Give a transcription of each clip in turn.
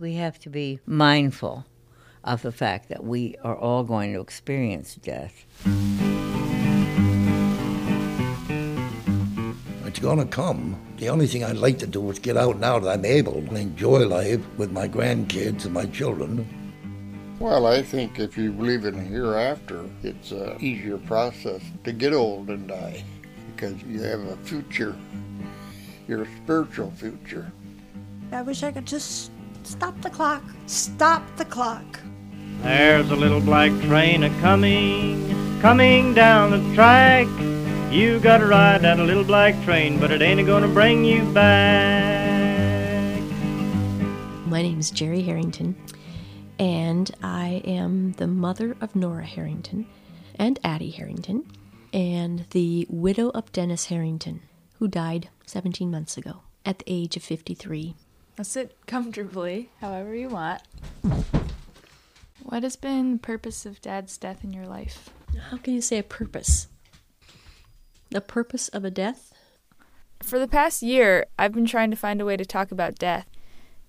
We have to be mindful of the fact that we are all going to experience death. It's going to come. The only thing I'd like to do is get out now that I'm able and enjoy life with my grandkids and my children. Well, I think if you believe in a hereafter, it's an easier process to get old and die because you have a future, your spiritual future. I wish I could just stop the clock. Stop the clock. There's a little black train a coming, coming down the track. You gotta ride that a little black train, but it ain't gonna bring you back. My name is Jerry Harrington, and I am the mother of Nora Harrington and Addie Harrington, and the widow of Dennis Harrington, who died 17 months ago at the age of 53. Now sit comfortably, however you want. What has been the purpose of Dad's death in your life? How can you say a purpose? The purpose of a death? For the past year, I've been trying to find a way to talk about death.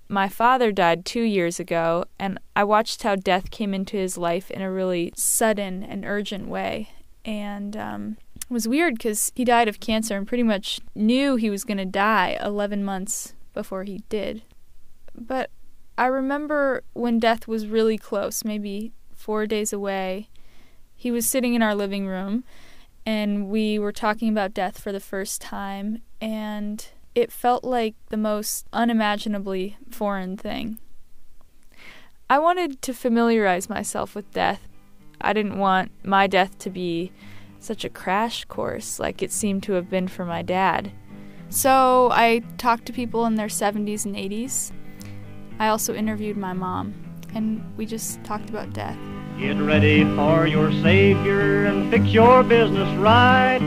My father died two years ago, and I watched how death came into his life in a really sudden and urgent way. And um, it was weird because he died of cancer and pretty much knew he was going to die 11 months before he did. But I remember when death was really close, maybe four days away. He was sitting in our living room and we were talking about death for the first time, and it felt like the most unimaginably foreign thing. I wanted to familiarize myself with death. I didn't want my death to be such a crash course like it seemed to have been for my dad. So I talked to people in their 70s and 80s I also interviewed my mom, and we just talked about death. Get ready for your savior and fix your business right.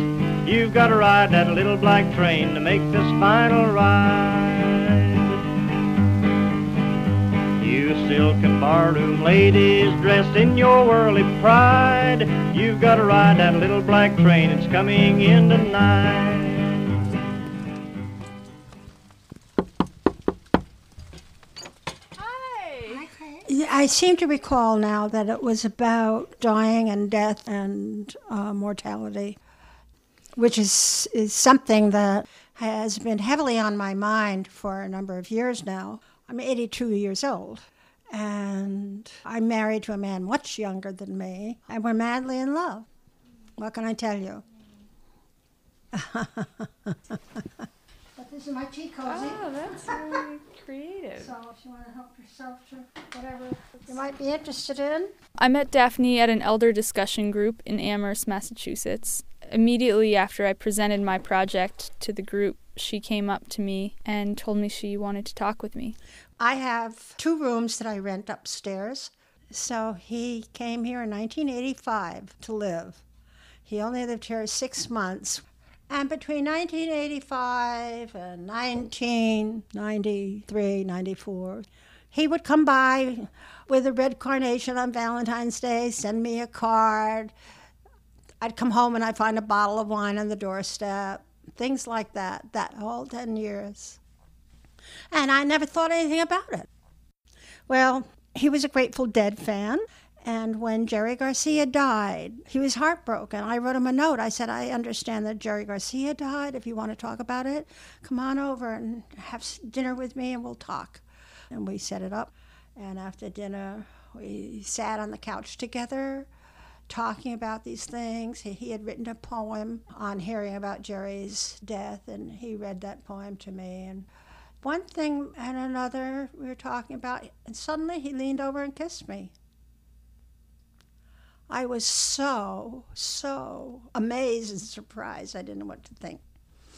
You've got to ride that little black train to make this final ride. You silk and barroom ladies dressed in your whirly pride. You've got to ride that little black train, it's coming in tonight. I seem to recall now that it was about dying and death and uh, mortality, which is, is something that has been heavily on my mind for a number of years now. I'm 82 years old, and I'm married to a man much younger than me, and we're madly in love. What can I tell you? but this is my tea cozy. Oh, that's really creative. So if you want to help yourself to whatever you might be interested in. I met Daphne at an elder discussion group in Amherst, Massachusetts. Immediately after I presented my project to the group, she came up to me and told me she wanted to talk with me. I have two rooms that I rent upstairs. So he came here in 1985 to live. He only lived here six months. And between 1985 and 1993, 94, he would come by with a red carnation on Valentine's Day, send me a card. I'd come home and I'd find a bottle of wine on the doorstep, things like that, that whole 10 years. And I never thought anything about it. Well, he was a Grateful Dead fan. And when Jerry Garcia died, he was heartbroken. I wrote him a note. I said, I understand that Jerry Garcia died. If you want to talk about it, come on over and have dinner with me and we'll talk. And we set it up. And after dinner, we sat on the couch together talking about these things. He, had written a poem on hearing about Jerry's death, and he read that poem to me. And one thing and another we were talking about, and suddenly he leaned over and kissed me. I was so, so amazed and surprised. I didn't know what to think.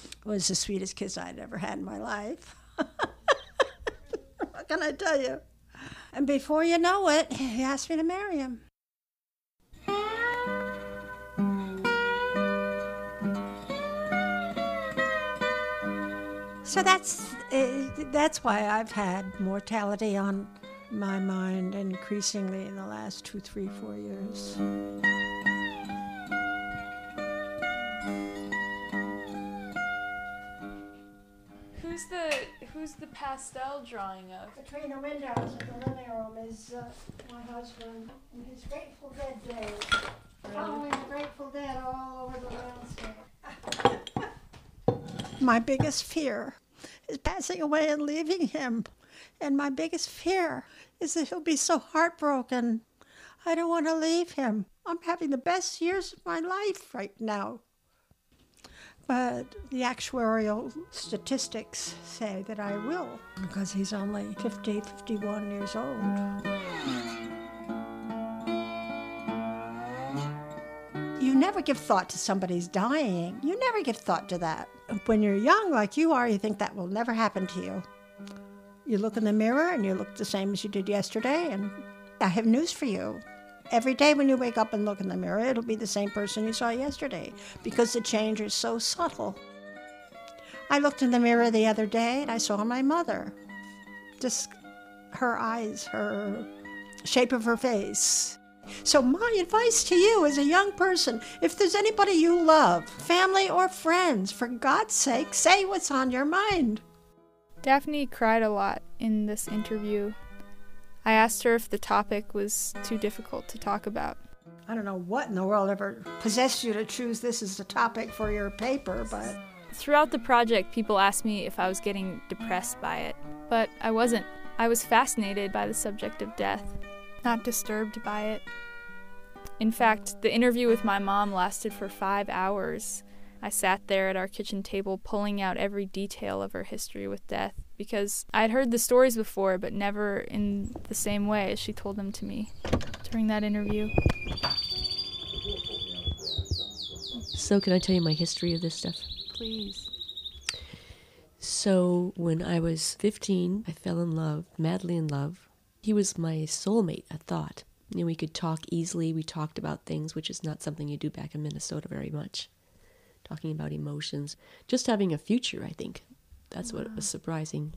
It was the sweetest kiss I'd ever had in my life. what can I tell you? And before you know it, he asked me to marry him. So that's uh, that's why I've had mortality on my mind increasingly in the last two, three, four years. Who's the Who's the pastel drawing of? Between the windows in the living room is uh, my husband in his Grateful Dead days, following the Grateful Dead all over the landscape. my biggest fear is passing away and leaving him. And my biggest fear is that he'll be so heartbroken. I don't want to leave him. I'm having the best years of my life right now. But the actuarial statistics say that I will because he's only 50, 51 years old. You never give thought to somebody's dying. You never give thought to that. When you're young, like you are, you think that will never happen to you. You look in the mirror and you look the same as you did yesterday, and I have news for you. Every day when you wake up and look in the mirror, it'll be the same person you saw yesterday because the change is so subtle. I looked in the mirror the other day and I saw my mother. Just her eyes, her shape of her face. So, my advice to you as a young person if there's anybody you love, family or friends, for God's sake, say what's on your mind. Daphne cried a lot in this interview. I asked her if the topic was too difficult to talk about. I don't know what in the world ever possessed you to choose this as the topic for your paper, but. Throughout the project, people asked me if I was getting depressed by it, but I wasn't. I was fascinated by the subject of death, not disturbed by it. In fact, the interview with my mom lasted for five hours. I sat there at our kitchen table pulling out every detail of her history with death because I'd heard the stories before, but never in the same way as she told them to me during that interview. So, can I tell you my history of this stuff? Please. So, when I was 15, I fell in love, madly in love. He was my soulmate, I thought. You know, we could talk easily. We talked about things, which is not something you do back in Minnesota very much. Talking about emotions, just having a future, I think. That's what was surprising.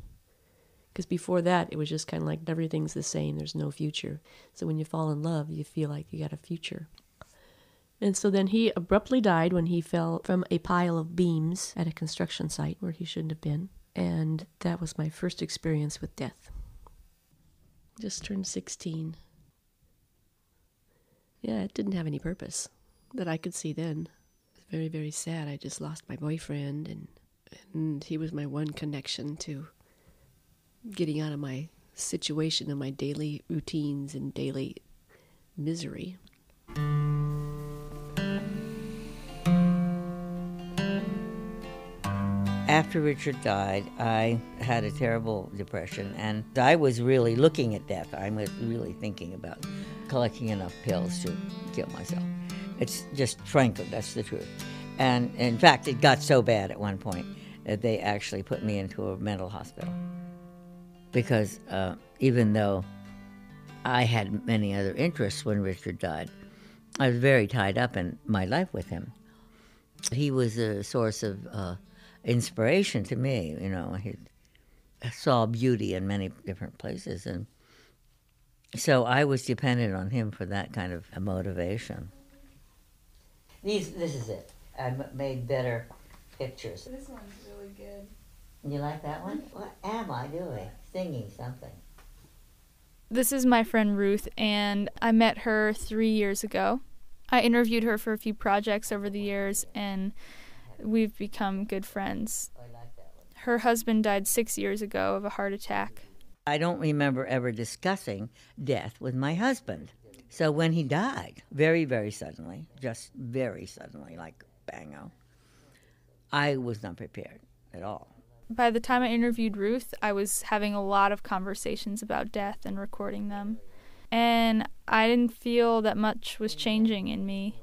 Because before that, it was just kind of like everything's the same, there's no future. So when you fall in love, you feel like you got a future. And so then he abruptly died when he fell from a pile of beams at a construction site where he shouldn't have been. And that was my first experience with death. Just turned 16. Yeah, it didn't have any purpose that I could see then. Very, very sad. I just lost my boyfriend, and, and he was my one connection to getting out of my situation and my daily routines and daily misery. After Richard died, I had a terrible depression, and I was really looking at death. I was really thinking about collecting enough pills to kill myself. It's just frankly, that's the truth. And in fact, it got so bad at one point that they actually put me into a mental hospital because uh, even though I had many other interests when Richard died, I was very tied up in my life with him. He was a source of uh, inspiration to me. You know, he saw beauty in many different places, and so I was dependent on him for that kind of motivation. These, this is it. I m- made better pictures. This one's really good. You like that one? Mm-hmm. What am I doing? Singing something. This is my friend Ruth, and I met her three years ago. I interviewed her for a few projects over the years, and we've become good friends. Oh, I like that one. Her husband died six years ago of a heart attack. I don't remember ever discussing death with my husband. So when he died, very, very suddenly, just very suddenly, like bango, I was not prepared at all. By the time I interviewed Ruth, I was having a lot of conversations about death and recording them. And I didn't feel that much was changing in me.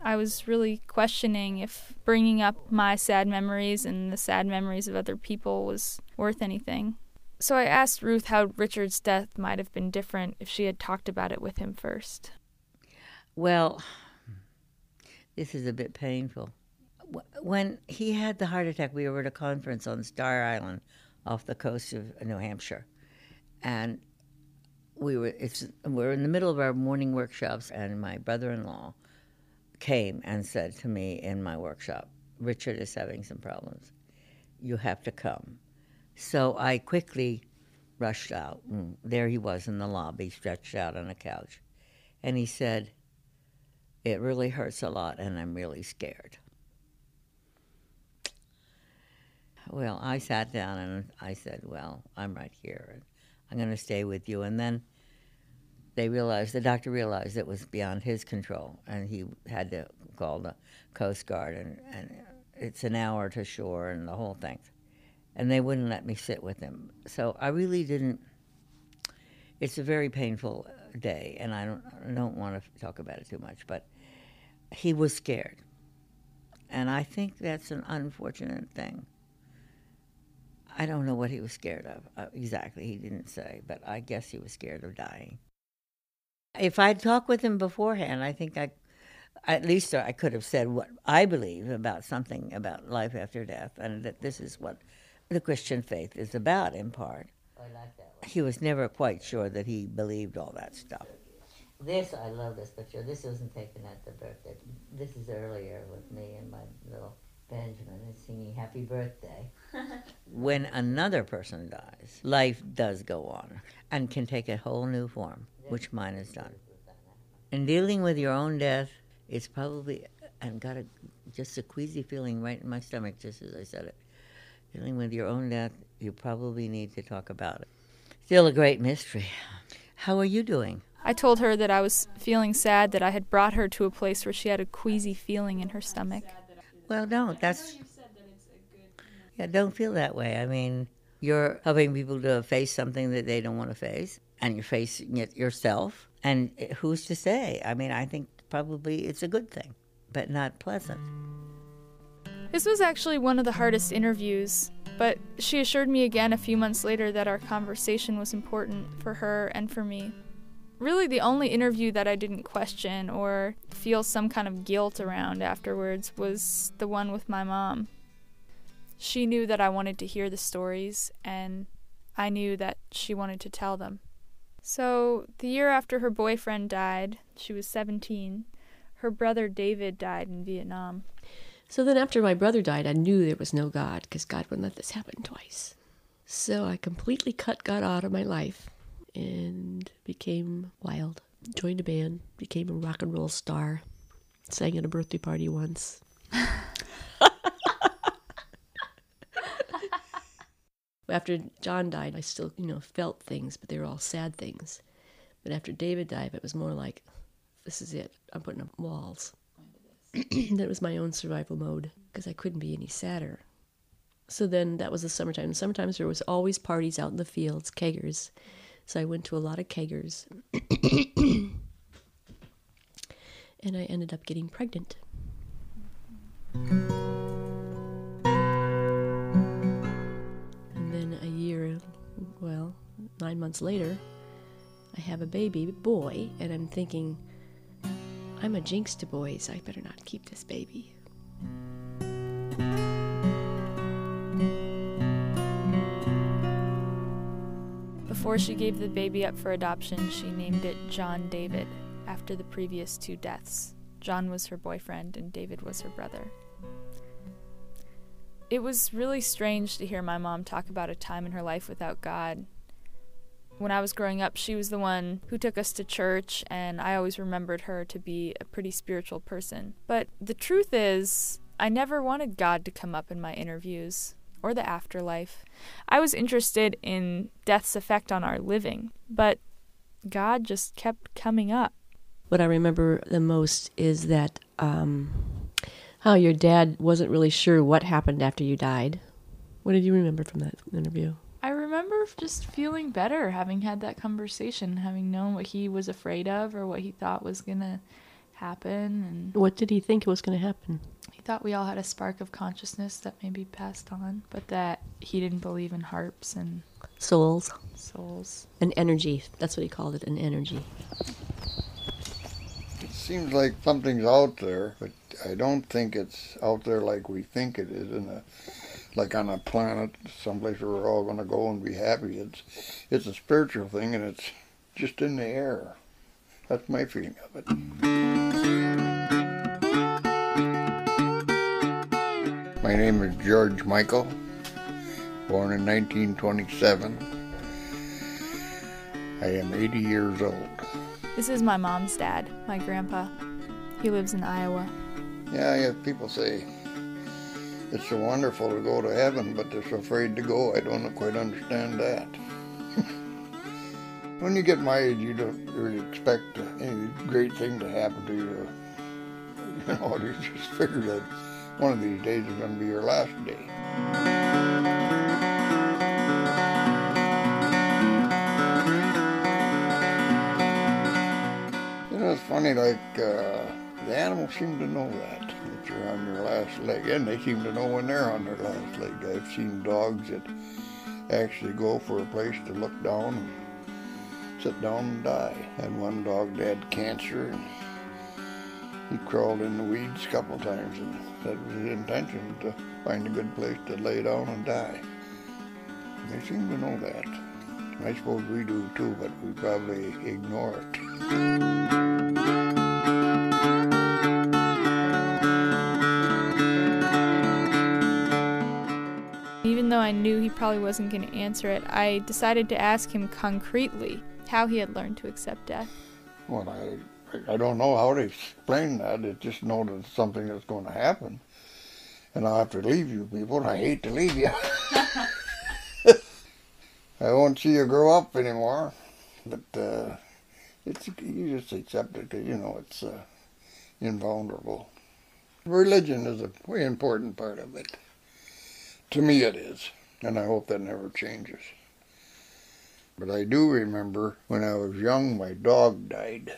I was really questioning if bringing up my sad memories and the sad memories of other people was worth anything. So I asked Ruth how Richard's death might have been different if she had talked about it with him first. Well, this is a bit painful. When he had the heart attack, we were at a conference on Star Island off the coast of New Hampshire. And we were were in the middle of our morning workshops and my brother-in-law came and said to me in my workshop, Richard is having some problems. You have to come So I quickly rushed out. And there he was in the lobby, stretched out on a couch. And he said, It really hurts a lot, and I'm really scared. Well, I sat down and I said, Well, I'm right here, and I'm going to stay with you. And then they realized, the doctor realized it was beyond his control, and he had to call the Coast Guard, and, and it's an hour to shore and the whole thing. And they wouldn't let me sit with him. So I really didn't. It's a very painful day, and I don't, I don't want to talk about it too much, but he was scared. And I think that's an unfortunate thing. I don't know what he was scared of uh, exactly. He didn't say, but I guess he was scared of dying. If I'd talked with him beforehand, I think I, at least I could have said what I believe about something about life after death, and that this is what the Christian faith is about in part. He was never quite sure that he believed all that stuff. This, I love this picture. This wasn't taken at the birthday. This is earlier with me and my little Benjamin is singing happy birthday. when another person dies, life does go on and can take a whole new form, which mine has done. In dealing with your own death, it's probably, I've got a, just a queasy feeling right in my stomach just as I said it. Dealing with your own death, you probably need to talk about it. Still a great mystery. How are you doing? I told her that I was feeling sad that I had brought her to a place where she had a queasy feeling in her stomach. Well, don't. That's yeah. Don't feel that way. I mean, you're helping people to face something that they don't want to face, and you're facing it yourself. And who's to say? I mean, I think probably it's a good thing, but not pleasant. This was actually one of the hardest interviews, but she assured me again a few months later that our conversation was important for her and for me. Really, the only interview that I didn't question or feel some kind of guilt around afterwards was the one with my mom. She knew that I wanted to hear the stories, and I knew that she wanted to tell them. So, the year after her boyfriend died, she was 17, her brother David died in Vietnam. So then, after my brother died, I knew there was no God because God wouldn't let this happen twice. So I completely cut God out of my life and became wild. Joined a band, became a rock and roll star, sang at a birthday party once. after John died, I still, you know, felt things, but they were all sad things. But after David died, it was more like, this is it. I'm putting up walls. that was my own survival mode because I couldn't be any sadder. So then that was the summertime. Sometimes there was always parties out in the fields, keggers. So I went to a lot of keggers. and I ended up getting pregnant. And then a year, well, nine months later, I have a baby boy, and I'm thinking, I'm a jinx to boys. I better not keep this baby. Before she gave the baby up for adoption, she named it John David after the previous two deaths. John was her boyfriend and David was her brother. It was really strange to hear my mom talk about a time in her life without God. When I was growing up, she was the one who took us to church, and I always remembered her to be a pretty spiritual person. But the truth is, I never wanted God to come up in my interviews or the afterlife. I was interested in death's effect on our living, but God just kept coming up. What I remember the most is that um, how your dad wasn't really sure what happened after you died. What did you remember from that interview? I remember just feeling better having had that conversation, having known what he was afraid of or what he thought was going to happen and What did he think was going to happen? he thought we all had a spark of consciousness that maybe passed on, but that he didn't believe in harps and Souls. souls. An energy. That's what he called it, an energy. It seems like something's out there, but I don't think it's out there like we think it is in a like on a planet, someplace where we're all going to go and be happy. It's it's a spiritual thing, and it's just in the air. That's my feeling of it. My name is George Michael, born in 1927. I am 80 years old. This is my mom's dad, my grandpa. He lives in Iowa. Yeah, yeah, people say it's so wonderful to go to heaven, but they're so afraid to go. I don't quite understand that. when you get my age, you don't really expect any great thing to happen to you. You know, you just figure that one of these days is going to be your last day. It's funny, like, uh, the animals seem to know that, you're on your last leg, and they seem to know when they're on their last leg. I've seen dogs that actually go for a place to look down and sit down and die. Had one dog that had cancer, and he crawled in the weeds a couple times, and that was his intention to find a good place to lay down and die. They seem to know that. I suppose we do too, but we probably ignore it. I knew he probably wasn't going to answer it, I decided to ask him concretely how he had learned to accept death. Well, I, I don't know how to explain that. I just know that it's something that's going to happen. And I'll have to leave you people, I hate to leave you. I won't see you grow up anymore. But uh, it's you just accept it because, you know it's uh, invulnerable. Religion is a very important part of it. To me, it is, and I hope that never changes. But I do remember when I was young, my dog died.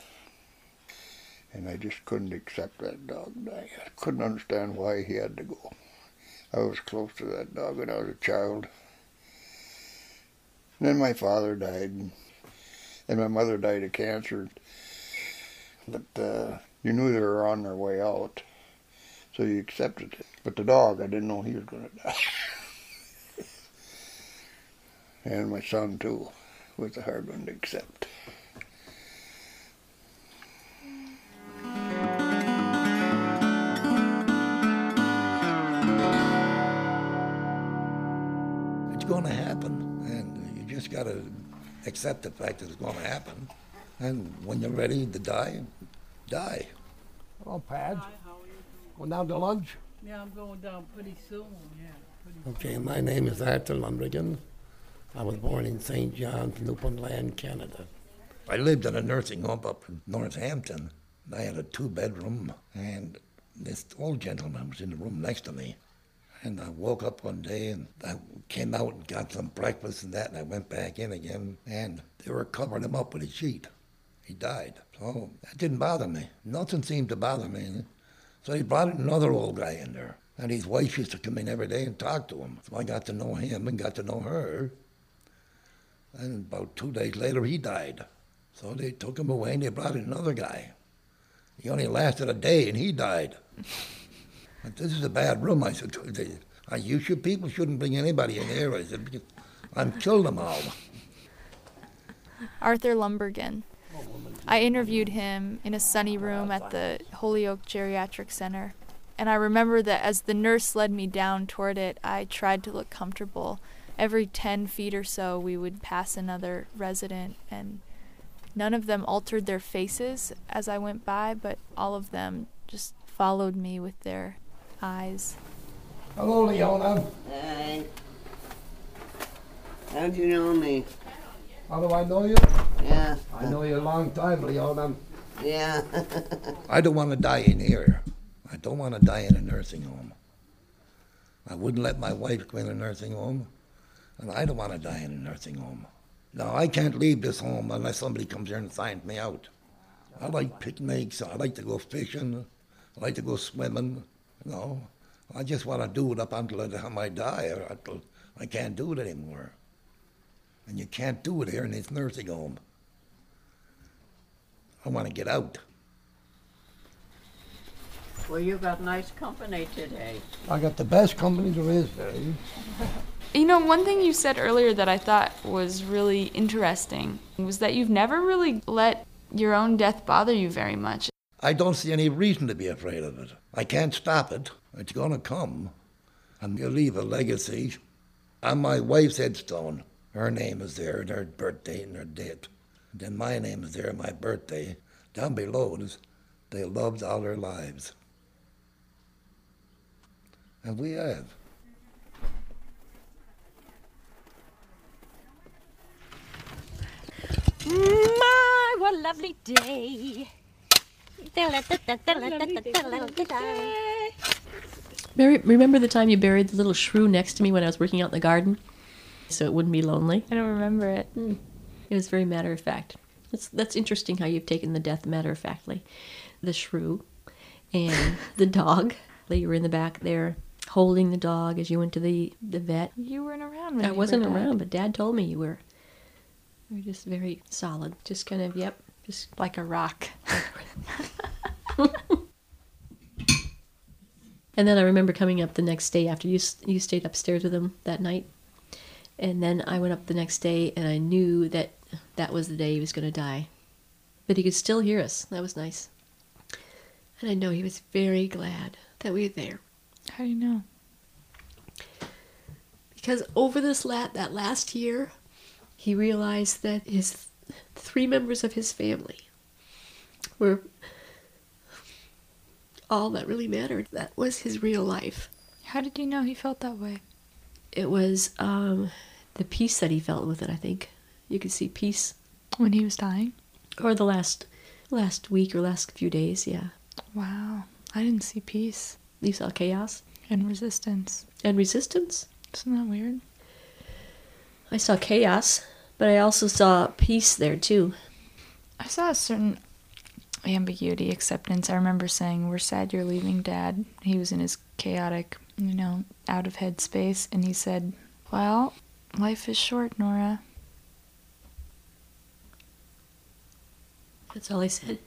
And I just couldn't accept that dog dying. I couldn't understand why he had to go. I was close to that dog when I was a child. And then my father died, and, my mother died of cancer. But uh, you knew they were on their way out, so you accepted it. But the dog, I didn't know he was going to die. and my son, too, was a hard one to accept. It's going to happen, and you just got to accept the fact that it's going to happen. And when you're ready to die, die. Hello, Pads. Going down to lunch? Yeah, I'm going down pretty soon, yeah. Pretty Okay, my name is Arthur Lumbergan. I was born in St. John's, Newfoundland, Canada. I lived in a nursing home up in Northampton. I had a two bedroom, and this old gentleman was in the room next to me. And I woke up one day and I came out and got some breakfast and that, and I went back in again, and they were covering him up with a sheet. He died. So that didn't bother me. Nothing seemed to bother me. So he brought another old guy in there. And his wife used to come in every day and talk to him. So I got to know him and got to know her. And about two days later, he died. So they took him away and they brought in another guy. He only lasted a day and he died. But this is a bad room. I said, I, you should, people shouldn't bring anybody in here. I said, because I'm killed them all. Arthur Lumbergan. I interviewed him in a sunny room at the Holyoke Geriatric Center. And I remember that as the nurse led me down toward it, I tried to look comfortable. Every 10 feet or so, we would pass another resident, and none of them altered their faces as I went by, but all of them just followed me with their eyes. Hello, Leona. Hi. How'd you know me? How do I know you? Yeah. I know you a long time, Leona. Yeah. I don't want to die in here. I don't want to die in a nursing home. I wouldn't let my wife go in a nursing home, and I don't want to die in a nursing home. No, I can't leave this home unless somebody comes here and signs me out. I like picnics. I like to go fishing. I like to go swimming. You know, I just want to do it up until the time I die, or until I can't do it anymore. And you can't do it here in this nursing home. I want to get out. well, you've got nice company today. I got the best company there is, Dave. You know, one thing you said earlier that I thought was really interesting was that you've never really let your own death bother you very much. I don't see any reason to be afraid of it. I can't stop it. It's going to come. And you leave a legacy On my wife's headstone, her name is there, and her birthday and her date. Then my name is there, my birthday. Down below it is, they loved all their lives. And we have. My, what a lovely day. Mary, remember the time you buried the little shrew next to me when I was working out in the garden? So it wouldn't be lonely? I don't remember it. Hmm. It was very matter of fact. That's, that's interesting how you've taken the death matter of factly. The shrew and the dog. You were in the back there holding the dog as you went to the, the vet. You weren't around when I you wasn't dead. around, but Dad told me you were. Were just very solid. Just kind of, yep, just Like a rock. And then I remember coming up the next day after you you stayed upstairs with him that night. And then I went up the next day and I knew that that was the day he was going to die. But he could still hear us. That was nice. And I know he was very glad that we were there. How do you know? Because over this lat that last year, he realized that his three members of his family were all that really mattered. That was his real life. How did you know he felt that way? It was um, the peace that he felt with it. I think you could see peace, When he was dying? or the last last week or last few days. Yeah, Wow. I didn't see peace you saw chaos and resistance. and resistance. Isn't that weird? I saw chaos, but I also saw peace there too. I saw a certain ambiguity, acceptance. I remember saying, We're sad you're leaving, Dad. He was in his chaotic, you know, out of head space, and he said, Well, life is short, Nora. That's all I said.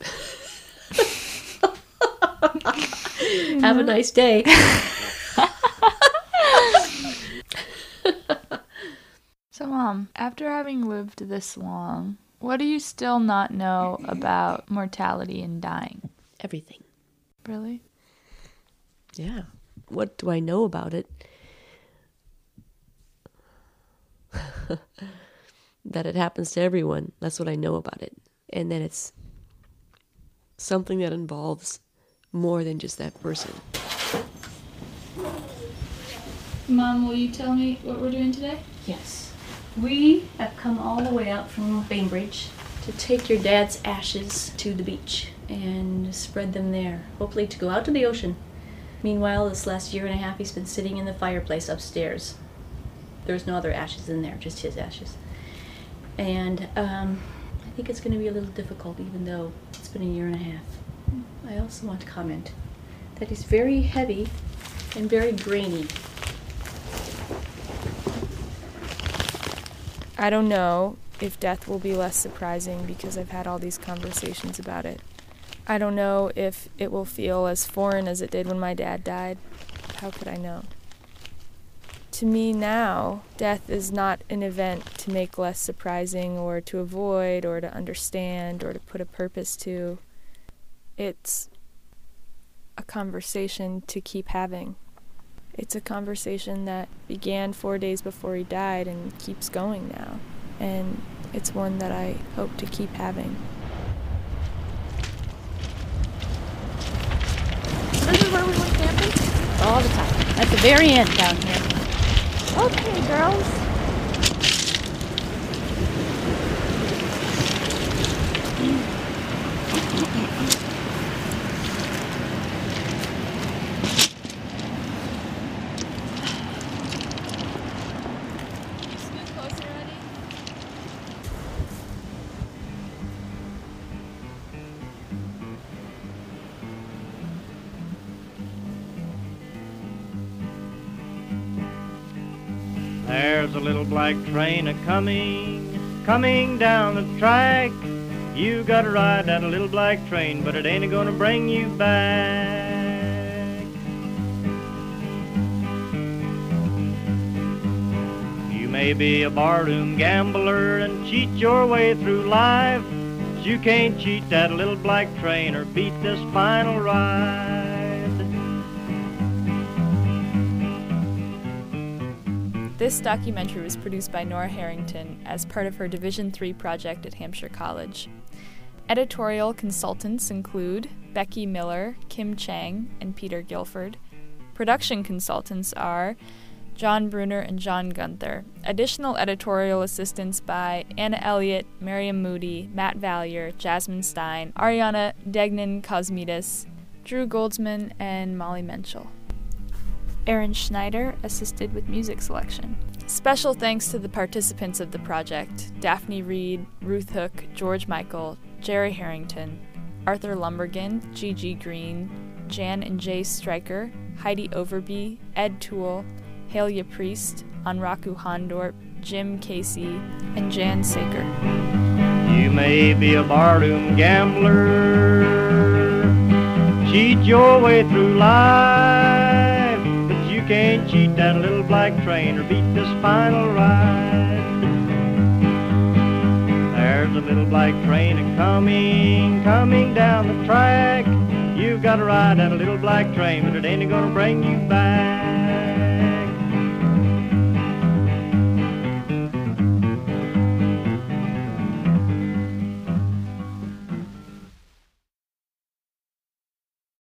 Have a nice day. So, Mom, after having lived this long, what do you still not know about mortality and dying? Everything. Really? Yeah. What do I know about it? that it happens to everyone. That's what I know about it. And that it's something that involves more than just that person. Mom, will you tell me what we're doing today? Yes. We have come all the way out from Bainbridge to take your dad's ashes to the beach and spread them there, hopefully to go out to the ocean. Meanwhile, this last year and a half, he's been sitting in the fireplace upstairs. There's no other ashes in there, just his ashes. And um, I think it's going to be a little difficult, even though it's been a year and a half. I also want to comment that he's very heavy and very grainy. I don't know if death will be less surprising because I've had all these conversations about it. I don't know if it will feel as foreign as it did when my dad died. How could I know? To me now, death is not an event to make less surprising or to avoid or to understand or to put a purpose to. It's a conversation to keep having. It's a conversation that began four days before he died and keeps going now. And it's one that I hope to keep having. This is where we went camping? All the time. At the very end down here. Okay, girls. A black train a coming, coming down the track. You gotta ride that little black train, but it ain't gonna bring you back. You may be a barroom gambler and cheat your way through life. But you can't cheat that little black train or beat this final ride. This documentary was produced by Nora Harrington as part of her Division III project at Hampshire College. Editorial consultants include Becky Miller, Kim Chang, and Peter Guilford. Production consultants are John Bruner and John Gunther. Additional editorial assistance by Anna Elliott, Miriam Moody, Matt Valier, Jasmine Stein, Ariana Degnan Cosmides, Drew Goldsman, and Molly Menschel. Aaron Schneider assisted with music selection. Special thanks to the participants of the project Daphne Reed, Ruth Hook, George Michael, Jerry Harrington, Arthur Lumbergan, Gigi Green, Jan and Jay Stryker, Heidi Overby, Ed Toole, Halia Priest, Anraku Hondorp, Jim Casey, and Jan Saker. You may be a barroom gambler, cheat your way through life, but you can't cheat that little black train or beat this final ride. There's a little black train a coming, coming down the track. You've got to ride that little black train, but it ain't gonna bring you back.